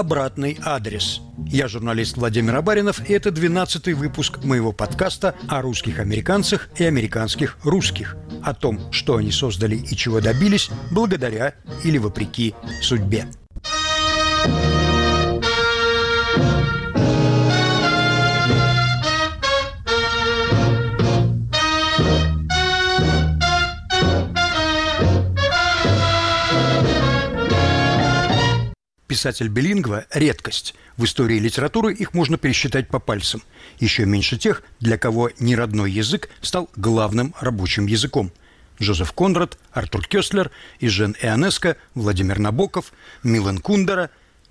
обратный адрес. Я журналист Владимир Абаринов, и это 12 выпуск моего подкаста о русских американцах и американских русских. О том, что они создали и чего добились благодаря или вопреки судьбе. Писатель билингва – редкость. В истории литературы их можно пересчитать по пальцам. Еще меньше тех, для кого неродной язык стал главным рабочим языком. Джозеф Конрад, Артур Кёслер, Ижен Ионеско, Владимир Набоков, Милан Кундера.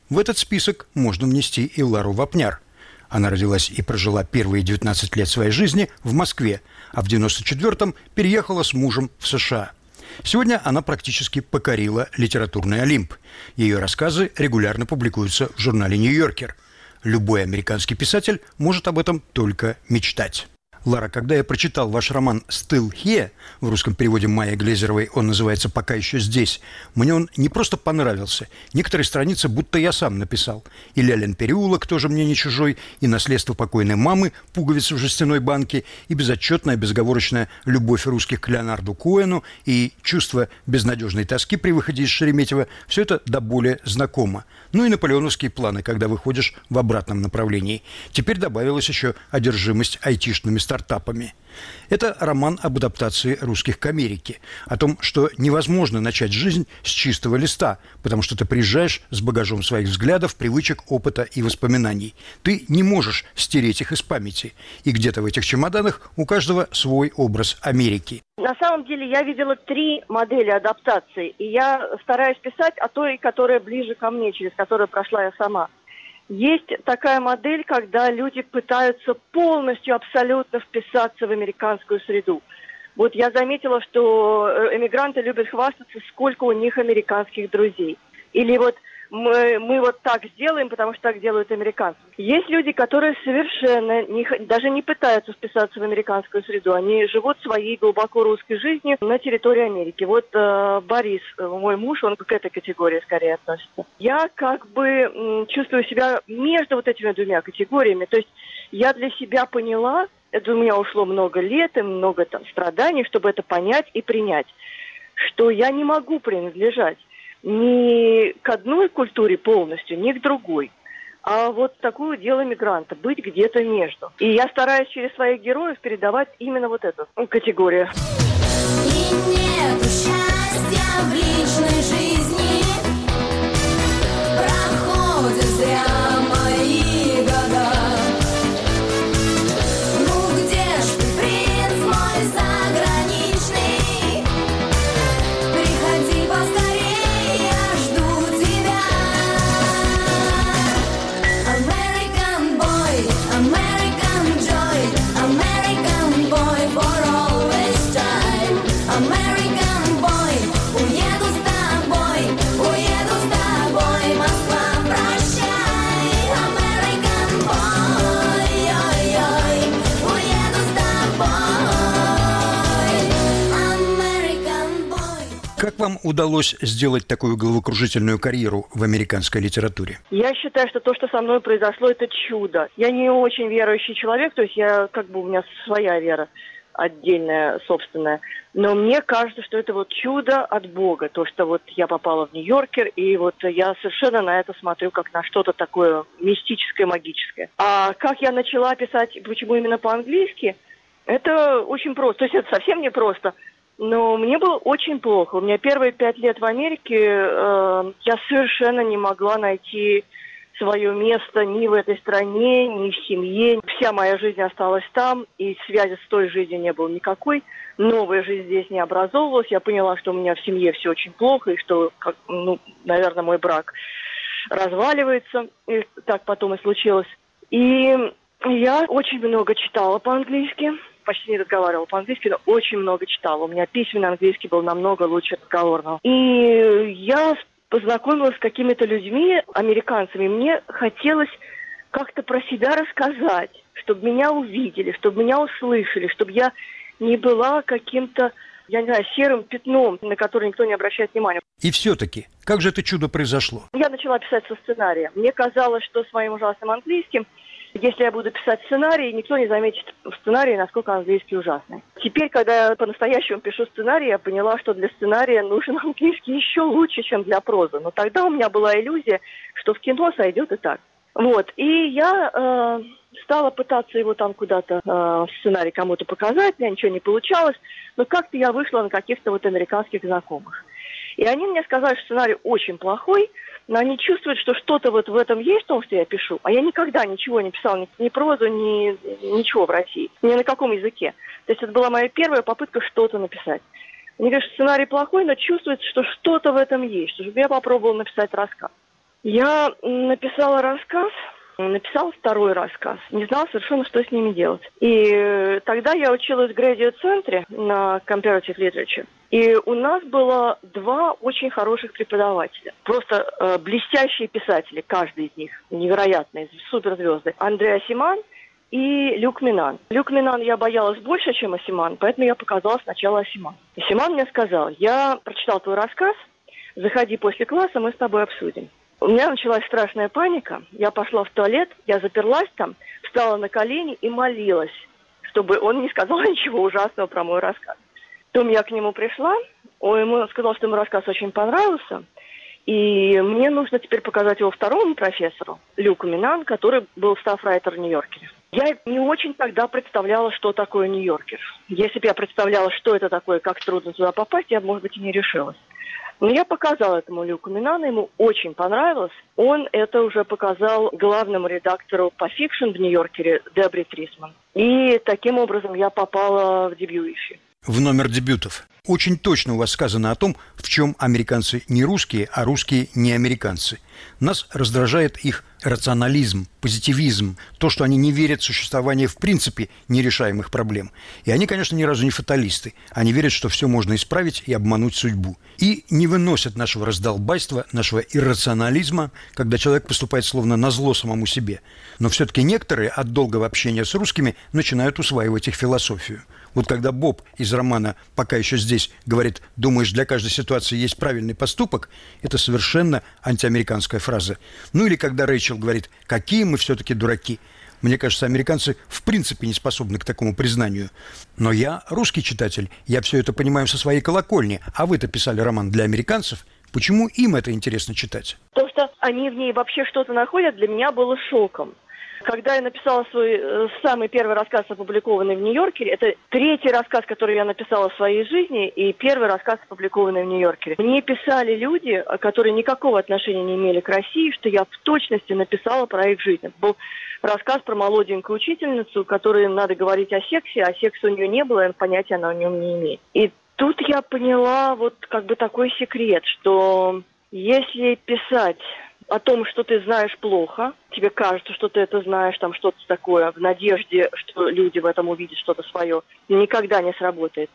В этот список можно внести и Лару Вапняр. Она родилась и прожила первые 19 лет своей жизни в Москве, а в 94-м переехала с мужем в США – Сегодня она практически покорила литературный Олимп. Ее рассказы регулярно публикуются в журнале «Нью-Йоркер». Любой американский писатель может об этом только мечтать. Лара, когда я прочитал ваш роман «Still Here», в русском переводе Майя Глезеровой он называется «Пока еще здесь», мне он не просто понравился. Некоторые страницы будто я сам написал. И «Лялин переулок» тоже мне не чужой, и «Наследство покойной мамы», «Пуговицы в жестяной банке», и безотчетная, безговорочная любовь русских к Леонарду Коэну, и чувство безнадежной тоски при выходе из Шереметьево – все это до более знакомо. Ну и наполеоновские планы, когда выходишь в обратном направлении. Теперь добавилась еще одержимость айтишными стартапами. Это роман об адаптации русских к Америке, о том, что невозможно начать жизнь с чистого листа, потому что ты приезжаешь с багажом своих взглядов, привычек, опыта и воспоминаний. Ты не можешь стереть их из памяти. И где-то в этих чемоданах у каждого свой образ Америки. На самом деле я видела три модели адаптации, и я стараюсь писать о той, которая ближе ко мне, через которую прошла я сама. Есть такая модель, когда люди пытаются полностью, абсолютно вписаться в американскую среду. Вот я заметила, что э, эмигранты любят хвастаться, сколько у них американских друзей. Или вот мы, мы вот так сделаем, потому что так делают американцы. Есть люди, которые совершенно не, даже не пытаются вписаться в американскую среду. Они живут своей глубоко русской жизнью на территории Америки. Вот э, Борис, э, мой муж, он к этой категории скорее относится. Я как бы м, чувствую себя между вот этими двумя категориями. То есть я для себя поняла, это у меня ушло много лет и много там страданий, чтобы это понять и принять, что я не могу принадлежать ни к одной культуре полностью, ни к другой. А вот такое дело мигранта, быть где-то между. И я стараюсь через своих героев передавать именно вот эту категорию. И нет счастья в личной жизни, проходит зря. Удалось сделать такую головокружительную карьеру в американской литературе? Я считаю, что то, что со мной произошло, это чудо. Я не очень верующий человек, то есть я как бы у меня своя вера отдельная, собственная. Но мне кажется, что это вот чудо от Бога, то, что вот я попала в Нью-Йоркер, и вот я совершенно на это смотрю как на что-то такое мистическое, магическое. А как я начала писать, почему именно по-английски, это очень просто. То есть это совсем не просто. Но мне было очень плохо. У меня первые пять лет в Америке э, я совершенно не могла найти свое место ни в этой стране, ни в семье. Вся моя жизнь осталась там, и связи с той жизнью не было никакой. Новая жизнь здесь не образовывалась. Я поняла, что у меня в семье все очень плохо, и что, как, ну, наверное, мой брак разваливается. И так потом и случилось. И я очень много читала по-английски почти не разговаривала по-английски, но очень много читала. У меня письменный английский был намного лучше разговорного. И я познакомилась с какими-то людьми, американцами. Мне хотелось как-то про себя рассказать, чтобы меня увидели, чтобы меня услышали, чтобы я не была каким-то я не знаю, серым пятном, на которое никто не обращает внимания. И все-таки, как же это чудо произошло? Я начала писать со сценария. Мне казалось, что с моим ужасным английским если я буду писать сценарий, никто не заметит в сценарии, насколько английский ужасный. Теперь, когда я по-настоящему пишу сценарий, я поняла, что для сценария нужен английский еще лучше, чем для прозы. Но тогда у меня была иллюзия, что в кино сойдет и так. Вот. И я э, стала пытаться его там куда-то э, сценарий кому-то показать, у меня ничего не получалось. Но как-то я вышла на каких-то вот американских знакомых. И они мне сказали, что сценарий очень плохой, но они чувствуют, что что-то вот в этом есть, в том, что я пишу. А я никогда ничего не писала, ни, ни прозу, ни ничего в России, ни на каком языке. То есть это была моя первая попытка что-то написать. Мне говорят, сценарий плохой, но чувствуется, что что-то в этом есть, чтобы я попробовала написать рассказ. Я написала рассказ, написал второй рассказ. Не знал совершенно, что с ними делать. И э, тогда я училась в градио-центре на Comparative Literature. И у нас было два очень хороших преподавателя. Просто э, блестящие писатели, каждый из них, невероятные, суперзвезды. Андреа Симан и Люк Минан. Люк Минан я боялась больше, чем Асиман, поэтому я показала сначала Асиман. Асиман мне сказал, я прочитал твой рассказ, заходи после класса, мы с тобой обсудим. У меня началась страшная паника. Я пошла в туалет, я заперлась там, встала на колени и молилась, чтобы он не сказал ничего ужасного про мой рассказ. Потом я к нему пришла, он ему сказал, что ему рассказ очень понравился, и мне нужно теперь показать его второму профессору, Луи Менанд, который был staff writer в Нью-Йоркере. Я не очень тогда представляла, что такое Нью-Йоркер. Если бы я представляла, что это такое, как трудно туда попасть, я, может быть, и не решилась. Но я показала этому Луи Менанду, ему очень понравилось. Он это уже показал главному редактору по fiction в Нью-Йоркере Деборе Трисман. И таким образом я попала в дебют В номер дебютов. Очень точно у вас сказано о том, в чем американцы не русские, а русские не американцы. Нас раздражает их рационализм, позитивизм, то, что они не верят в существование в принципе нерешаемых проблем. И они, конечно, ни разу не фаталисты. Они верят, что все можно исправить и обмануть судьбу. И не выносят нашего раздолбайства, нашего иррационализма, когда человек поступает словно на зло самому себе. Но все-таки некоторые от долгого общения с русскими начинают усваивать их философию. Вот когда Боб из романа «Пока еще здесь» говорит «думаешь, для каждой ситуации есть правильный поступок», это совершенно антиамериканская фраза. Ну или когда Рэйчел говорит «какие мы все-таки дураки», мне кажется, американцы в принципе не способны к такому признанию. Но я русский читатель, я все это понимаю со своей колокольни, а вы-то писали роман для американцев. Почему им это интересно читать? То, что они в ней вообще что-то находят, для меня было шоком. Когда я написала свой э, самый первый рассказ, опубликованный в Нью-Йоркере, это третий рассказ, который я написала в своей жизни, и первый рассказ, опубликованный в Нью-Йоркере. Мне писали люди, которые никакого отношения не имели к России, что я в точности написала про их жизнь. Это был рассказ про молоденькую учительницу, которой надо говорить о сексе, а секса у нее не было, и понятия она о нем не имеет. И тут я поняла вот как бы такой секрет, что если писать о том, что ты знаешь плохо, тебе кажется, что ты это знаешь, там что-то такое, в надежде, что люди в этом увидят что-то свое, никогда не сработает.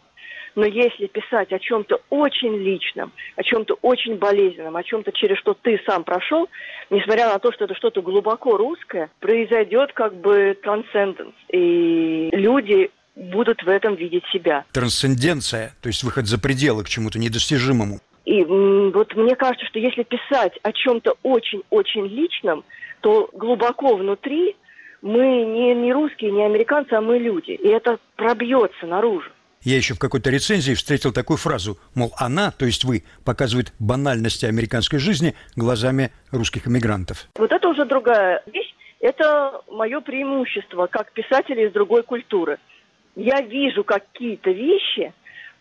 Но если писать о чем-то очень личном, о чем-то очень болезненном, о чем-то, через что ты сам прошел, несмотря на то, что это что-то глубоко русское, произойдет как бы трансценденс. И люди будут в этом видеть себя. Трансценденция, то есть выход за пределы к чему-то недостижимому. И вот мне кажется, что если писать о чем-то очень-очень личном, то глубоко внутри мы не, не русские, не американцы, а мы люди. И это пробьется наружу. Я еще в какой-то рецензии встретил такую фразу, мол, она, то есть вы, показывает банальности американской жизни глазами русских иммигрантов. Вот это уже другая вещь. Это мое преимущество как писателя из другой культуры. Я вижу какие-то вещи,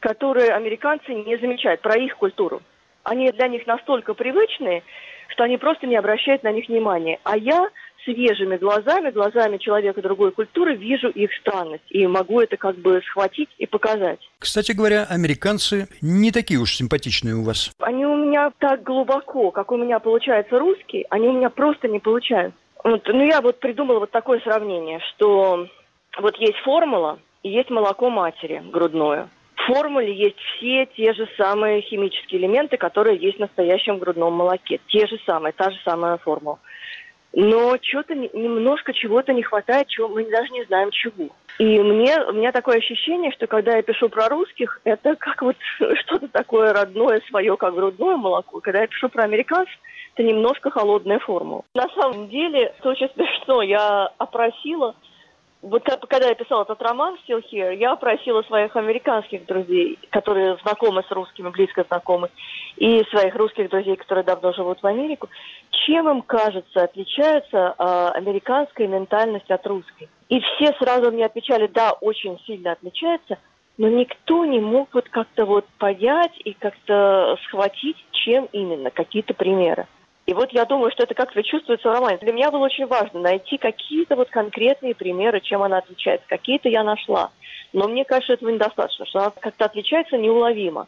которые американцы не замечают, про их культуру. Они для них настолько привычные, что они просто не обращают на них внимания. А я свежими глазами, глазами человека другой культуры, вижу их странность и могу это как бы схватить и показать. Кстати говоря, американцы не такие уж симпатичные у вас. Они у меня так глубоко, как у меня получается русский, они у меня просто не получаются. Вот, ну, я вот придумала вот такое сравнение, что вот есть формула и есть молоко матери грудное. В формуле есть все те же самые химические элементы, которые есть в настоящем грудном молоке. Те же самые, та же самая формула. но что-то немножко чего-то не хватает, чего мы даже не знаем чего. И мне, у меня такое ощущение, что когда я пишу про русских, это как вот что-то такое родное, свое, как грудное молоко. Когда я пишу про американцев, это немножко холодная формула. На самом деле, это очень смешно. Я опросила вот когда я писала этот роман «Still Here», я опросила своих американских друзей, которые знакомы с русскими, близко знакомы, и своих русских друзей, которые давно живут в Америку, чем им кажется, отличается э, американская ментальность от русской. И все сразу мне отвечали, да, очень сильно отличается, но никто не мог вот как-то вот понять и как-то схватить, чем именно, какие-то примеры. И вот я думаю, что это как-то чувствуется в романе. Для меня было очень важно найти какие-то вот конкретные примеры, чем она отличается. Какие-то я нашла. Но мне кажется, этого недостаточно, что она как-то отличается неуловимо.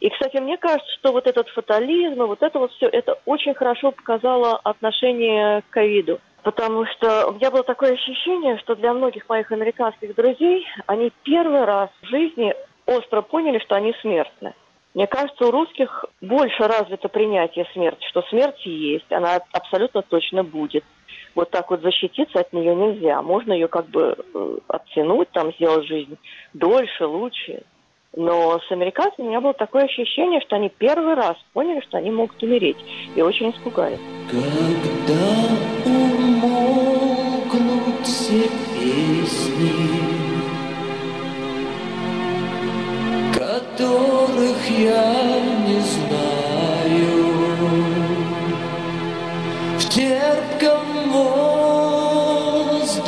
И, кстати, мне кажется, что вот этот фатализм, вот это вот все, это очень хорошо показало отношение к ковиду. Потому что у меня было такое ощущение, что для многих моих американских друзей, они первый раз в жизни остро поняли, что они смертны. Мне кажется, у русских больше развито принятие смерти, что смерть есть, она абсолютно точно будет. Вот так вот защититься от нее нельзя. Можно ее как бы э, оттянуть, там, сделать жизнь дольше, лучше. Но с американцами у меня было такое ощущение, что они первый раз поняли, что они могут умереть. И очень испугались. Когда умолкнут все песни, которых я не знаю. В терпком воздухе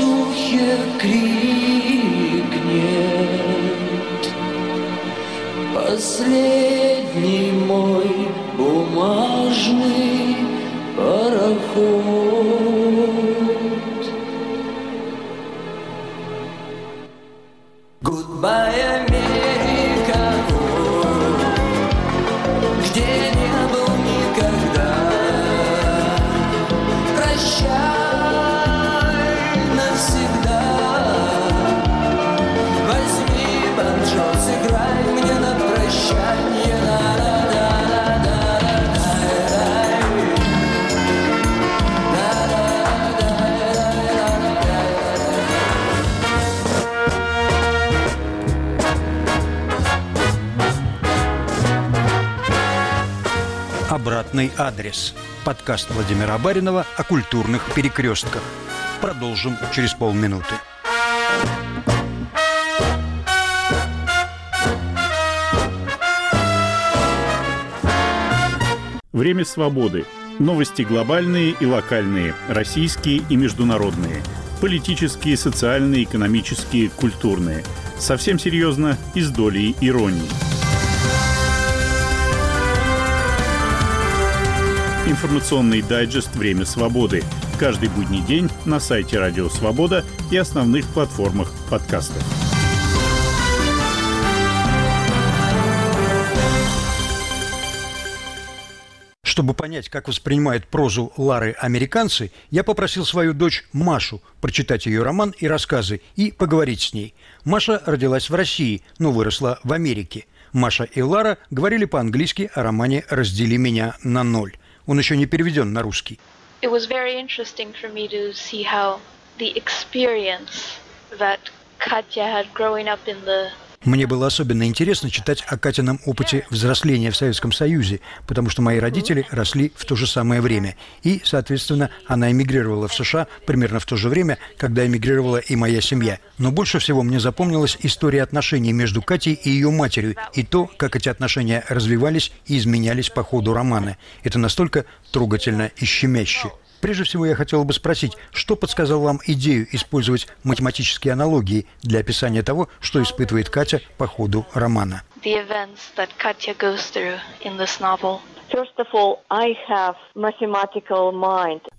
крикнет Последний мой бумажный пароход. Goodbye, Обратный адрес. Подкаст Владимира Баринова о культурных перекрестках. Продолжим через полминуты. Время свободы. Новости глобальные и локальные, российские и международные. Политические, социальные, экономические, культурные. Совсем серьезно и с долей иронии. Информационный дайджест «Время свободы». Каждый будний день на сайте Радио Свобода и основных платформах подкастов. Чтобы понять, как воспринимают прозу Лары американцы, я попросил свою дочь Машу прочитать ее роман и рассказы и поговорить с ней. Маша родилась в России, но выросла в Америке. Маша и Лара говорили по-английски о романе «Раздели меня на ноль». Он еще не переведен на русский. It was very interesting for me to see how the experience that Katya had growing up in the мне было особенно интересно читать о Катином опыте взросления в Советском Союзе, потому что мои родители росли в то же самое время. И, соответственно, она эмигрировала в США примерно в то же время, когда эмигрировала и моя семья. Но больше всего мне запомнилась история отношений между Катей и ее матерью, и то, как эти отношения развивались и изменялись по ходу романа. Это настолько трогательно и щемяще. Прежде всего, я хотел бы спросить, что подсказал вам идею использовать математические аналогии для описания того, что испытывает Катя по ходу романа?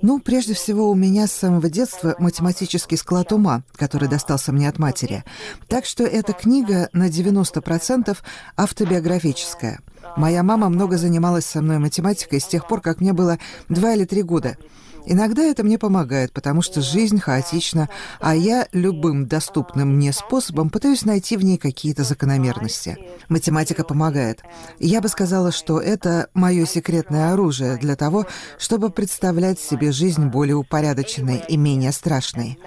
Ну, прежде всего, у меня с самого детства математический склад ума, который достался мне от матери. Так что эта книга на 90% автобиографическая. Моя мама много занималась со мной математикой с тех пор, как мне было два или три года. Иногда это мне помогает, потому что жизнь хаотична, а я любым доступным мне способом пытаюсь найти в ней какие-то закономерности. Математика помогает. Я бы сказала, что это мое секретное оружие для того, чтобы представлять себе жизнь более упорядоченной и менее страшной.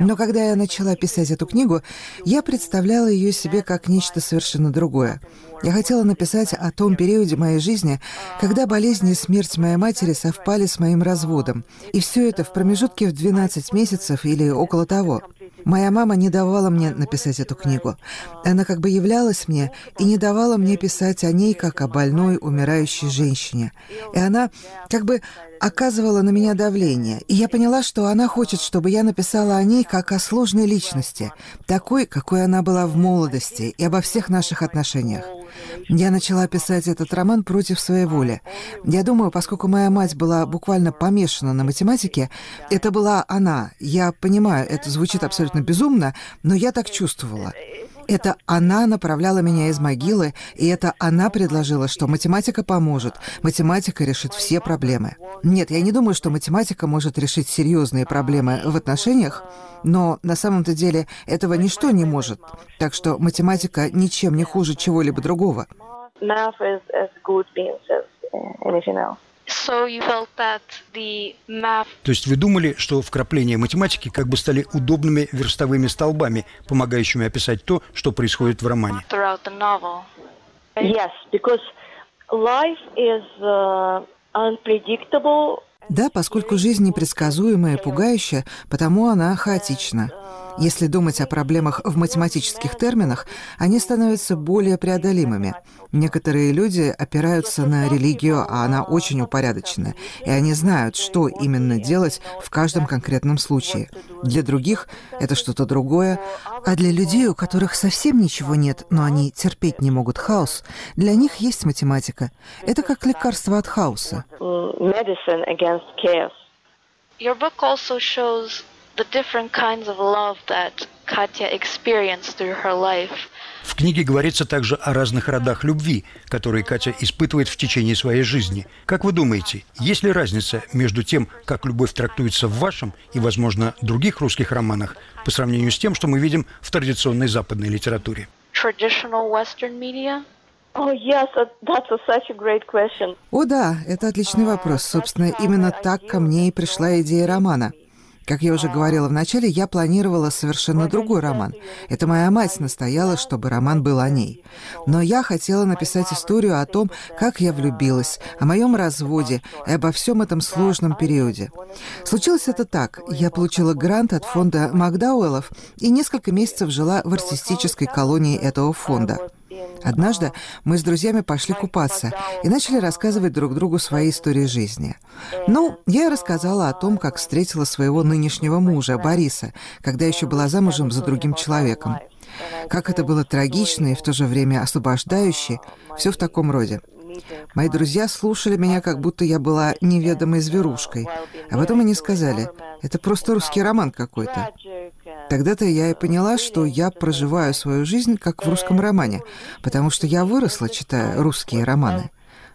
Но когда я начала писать эту книгу, я представляла ее себе как нечто совершенно другое. Я хотела написать о том периоде моей жизни, когда болезнь и смерть моей матери совпали с моим разводом. И все это в промежутке в 12 месяцев или около того. Моя мама не давала мне написать эту книгу. Она как бы являлась мне и не давала мне писать о ней, как о больной, умирающей женщине. И она как бы оказывала на меня давление. И я поняла, что она хочет, чтобы я написала о ней как о сложной личности, такой, какой она была в молодости и обо всех наших отношениях. Я начала писать этот роман против своей воли. Я думаю, поскольку моя мать была буквально помешана на математике, это была она. Я понимаю, это звучит абсолютно безумно, но я так чувствовала. Это она направляла меня из могилы, и это она предложила, что математика поможет, математика решит все проблемы. Нет, я не думаю, что математика может решить серьезные проблемы в отношениях, но на самом-то деле этого ничто не может. Так что математика ничем не хуже чего-либо другого. So you felt that the math... То есть вы думали, что вкрапления математики как бы стали удобными верстовыми столбами, помогающими описать то, что происходит в романе? throughout the novel. Yes, because life is uh, unpredictable. Да, поскольку жизнь непредсказуемая и пугающая, потому она хаотична. Если думать о проблемах в математических терминах, они становятся более преодолимыми. Некоторые люди опираются на религию, а она очень упорядочена, и они знают, что именно делать в каждом конкретном случае. Для других это что-то другое, а для людей, у которых совсем ничего нет, но они терпеть не могут хаос, для них есть математика. Это как лекарство от хаоса. medicine against chaos. Your book also shows the different kinds of love that Katya experienced through her life. В книге говорится также о разных родах любви, которые Катя испытывает в течение своей жизни. Как вы думаете, есть ли разница между тем, как любовь трактуется в вашем и, возможно, других русских романах, по сравнению с тем, что мы видим в традиционной западной литературе? Traditional Western media? Oh yes, uh, that's a, such a great question. О да, это отличный вопрос. Собственно, именно так ко мне и пришла идея романа. Как я уже говорила в начале, я планировала совершенно другой роман. Это моя мать настояла, чтобы роман был о ней. Но я хотела написать историю о том, как я влюбилась, о моем разводе и обо всем этом сложном периоде. Случилось это так. Я получила грант от фонда Макдауэллов и несколько месяцев жила в артистической колонии этого фонда. Однажды мы с друзьями пошли купаться и начали рассказывать друг другу свои истории жизни. Ну, я рассказала о том, как встретила своего нынешнего мужа, Бориса, когда еще была замужем за другим человеком. Как это было трагично и в то же время освобождающе, все в таком роде. Мои друзья слушали меня, как будто я была неведомой зверушкой. А потом они сказали, это просто русский роман какой-то. Тогда-то я и поняла, что я проживаю свою жизнь как в русском романе, потому что я выросла, читая русские романы.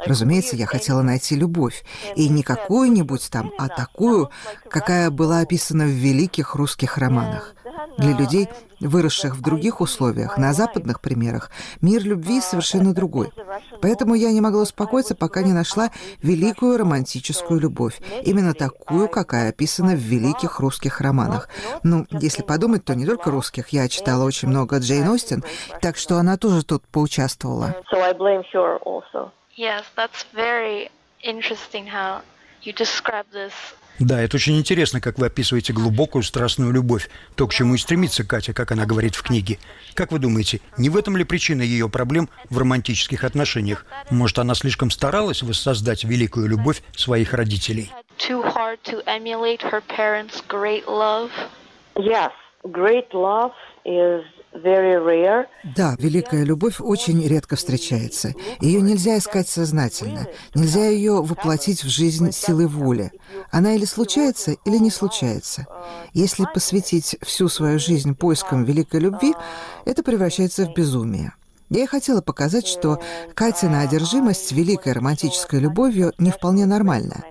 Разумеется, я хотела найти любовь. И не какую-нибудь там, а такую, какая была описана в великих русских романах. Для людей, выросших в других условиях, на западных примерах, мир любви совершенно другой. Поэтому я не могла успокоиться, пока не нашла великую романтическую любовь. Именно такую, какая описана в великих русских романах. Ну, если подумать, то не только русских. Я читала очень много Джейн Остин, так что она тоже тут поучаствовала. Yes, that's very interesting how. Да, это очень интересно, как вы описываете глубокую страстную любовь, то, к чему и стремится Катя, как она говорит в книге. Как вы думаете, не в этом ли причина ее проблем в романтических отношениях? Может, она слишком старалась воссоздать великую любовь своих родителей? Yes, great love is. Да, великая любовь очень редко встречается. Ее нельзя искать сознательно. Нельзя ее воплотить в жизнь силой воли. Она или случается, или не случается. Если посвятить всю свою жизнь поискам великой любви, это превращается в безумие. Я и хотела показать, что Катина одержимость великой романтической любовью не вполне нормальна.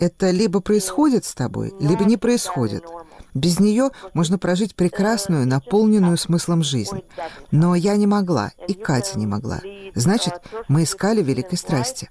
Это либо происходит с тобой, либо не происходит. Без нее можно прожить прекрасную, наполненную смыслом жизнь. Но я не могла, и Катя не могла. Значит, мы искали великой страсти.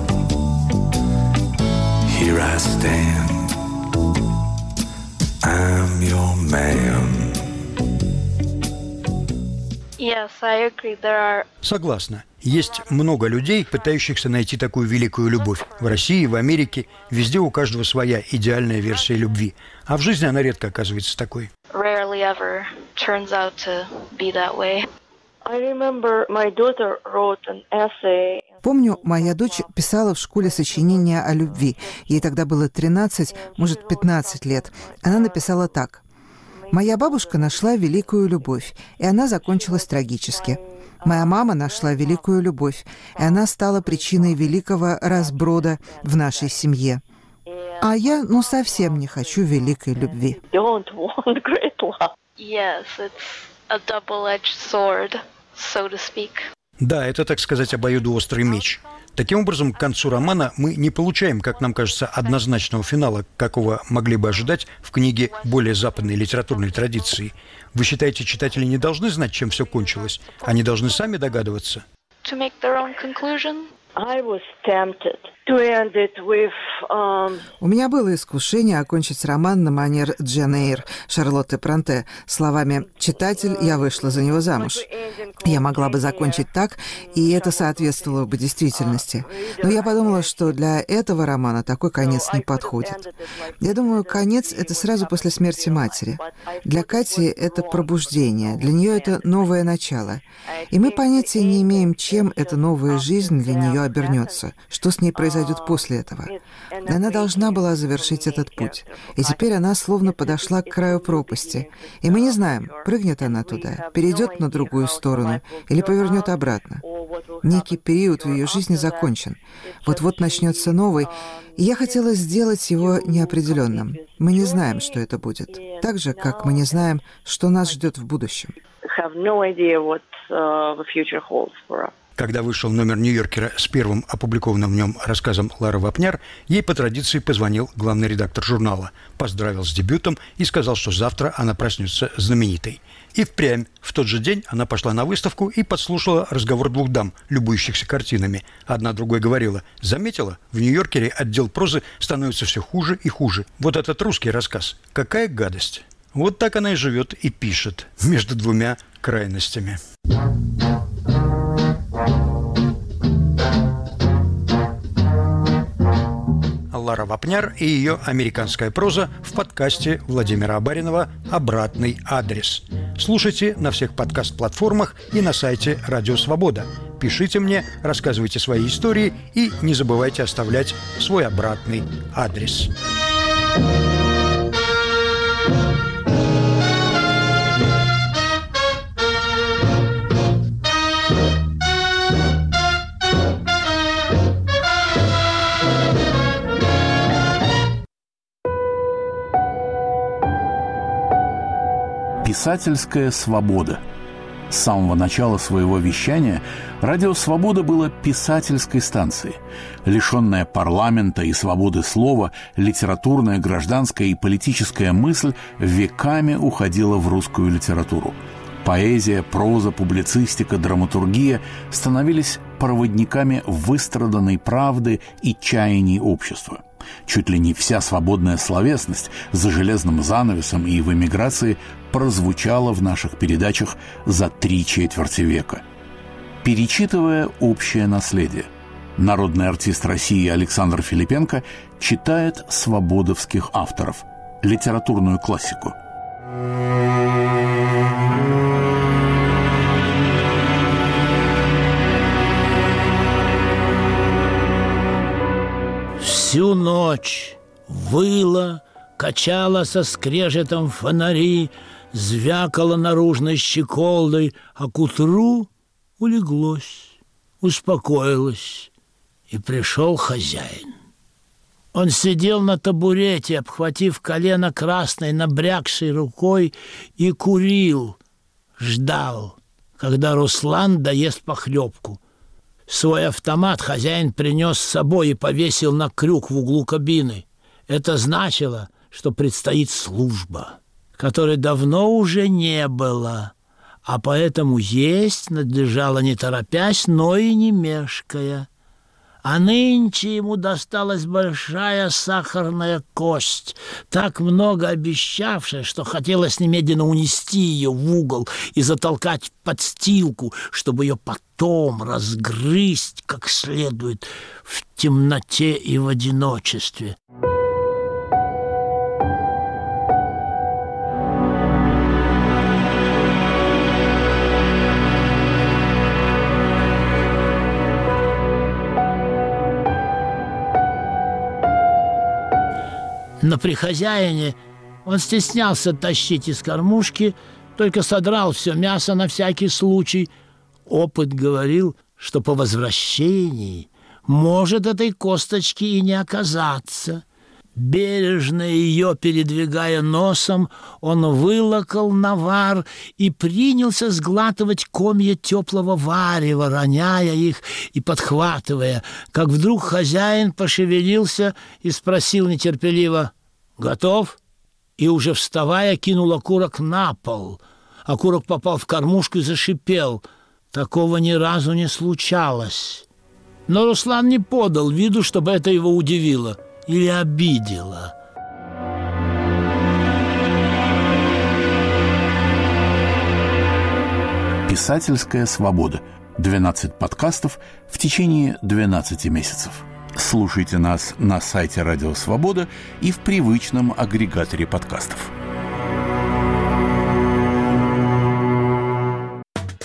here I stand. I'm your man. Yes, I agree. There are Согласна. Есть много людей, пытающихся найти такую великую любовь. В России, в Америке, везде у каждого своя идеальная версия любви. А в жизни она редко оказывается такой. rarely ever turns out to be that way. I remember my daughter wrote an essay. Помню, моя дочь писала в школе сочинение о любви. Ей тогда было 13, может, 15 лет. Она написала так. «Моя бабушка нашла великую любовь, и она закончилась трагически. Моя мама нашла великую любовь, и она стала причиной великого разброда в нашей семье. А я, ну, совсем не хочу великой любви». Yes, it's a double-edged sword, so to speak. Да, это, так сказать, обоюдоострый меч. Таким образом, к концу романа мы не получаем, как нам кажется, однозначного финала, какого могли бы ожидать в книге более западной литературной традиции. Вы считаете, читатели не должны знать, чем все кончилось? Они должны сами догадываться? To make their own conclusion? Um, У меня было искушение окончить роман на манер Джен Эйр Шарлотты Пронте словами «Читатель, я вышла за него замуж». Я могла бы закончить так, и это соответствовало бы действительности. Но я подумала, что для этого романа такой конец не подходит. Я думаю, конец — это сразу после смерти матери. Для Кати это пробуждение, для нее это новое начало. И мы понятия не имеем, чем эта новая жизнь для нее обернется, что с ней произойдет после этого. Она должна была завершить этот путь. И теперь она словно подошла к краю пропасти. И мы не знаем, прыгнет она туда, перейдет на другую сторону или повернет обратно. Некий период в ее жизни закончен. Вот-вот начнется новый, и я хотела сделать его неопределенным. Мы не знаем, что это будет. Так же, как мы не знаем, что нас ждет в будущем. have no idea what uh, the future holds for us. Когда вышел номер «Нью-Йоркера» с первым опубликованным в нем рассказом Лары Вапняр, ей по традиции позвонил главный редактор журнала, поздравил с дебютом и сказал, что завтра она проснется знаменитой. И впрямь в тот же день она пошла на выставку и подслушала разговор двух дам, любующихся картинами. Одна другой говорила, заметила, в «Нью-Йоркере» отдел прозы становится все хуже и хуже. Вот этот русский рассказ. Какая гадость. Вот так она и живет и пишет между двумя крайностями. Лара Вапняр и ее американская проза в подкасте Владимира Абаринова «Обратный адрес». Слушайте на всех подкаст-платформах и на сайте Радио Свобода. Пишите мне, рассказывайте свои истории и не забывайте оставлять свой обратный адрес. Писательская свобода. С самого начала своего вещания радио «Свобода» было писательской станцией. Лишенная парламента и свободы слова, литературная, гражданская и политическая мысль веками уходила в русскую литературу. Поэзия, проза, публицистика, драматургия становились проводниками выстраданной правды и чаяний общества – Чуть ли не вся свободная словесность за железным занавесом и в эмиграции прозвучала в наших передачах за три четверти века. Перечитывая общее наследие, народный артист России Александр Филипенко читает свободовских авторов, литературную классику. Всю ночь выла, качала со скрежетом фонари, звякала наружной щеколдой, а к утру улеглось, успокоилось, и пришел хозяин. Он сидел на табурете, обхватив колено красной, набрякшей рукой, и курил, ждал, когда Руслан доест похлебку. Свой автомат хозяин принес с собой и повесил на крюк в углу кабины. Это значило, что предстоит служба, которой давно уже не было, а поэтому есть надлежало не торопясь, но и не мешкая. А нынче ему досталась большая сахарная кость, так много обещавшая, что хотелось немедленно унести ее в угол и затолкать в подстилку, чтобы ее потом разгрызть как следует в темноте и в одиночестве. Но при хозяине он стеснялся тащить из кормушки, только содрал все мясо на всякий случай. Опыт говорил, что по возвращении может этой косточки и не оказаться. Бережно ее передвигая носом, он вылокал навар и принялся сглатывать комья теплого варева, роняя их и подхватывая, как вдруг хозяин пошевелился и спросил нетерпеливо «Готов?» и уже вставая кинул окурок на пол. Окурок попал в кормушку и зашипел. Такого ни разу не случалось. Но Руслан не подал виду, чтобы это его удивило – или обидела. Писательская свобода. 12 подкастов в течение 12 месяцев. Слушайте нас на сайте Радио Свобода и в привычном агрегаторе подкастов.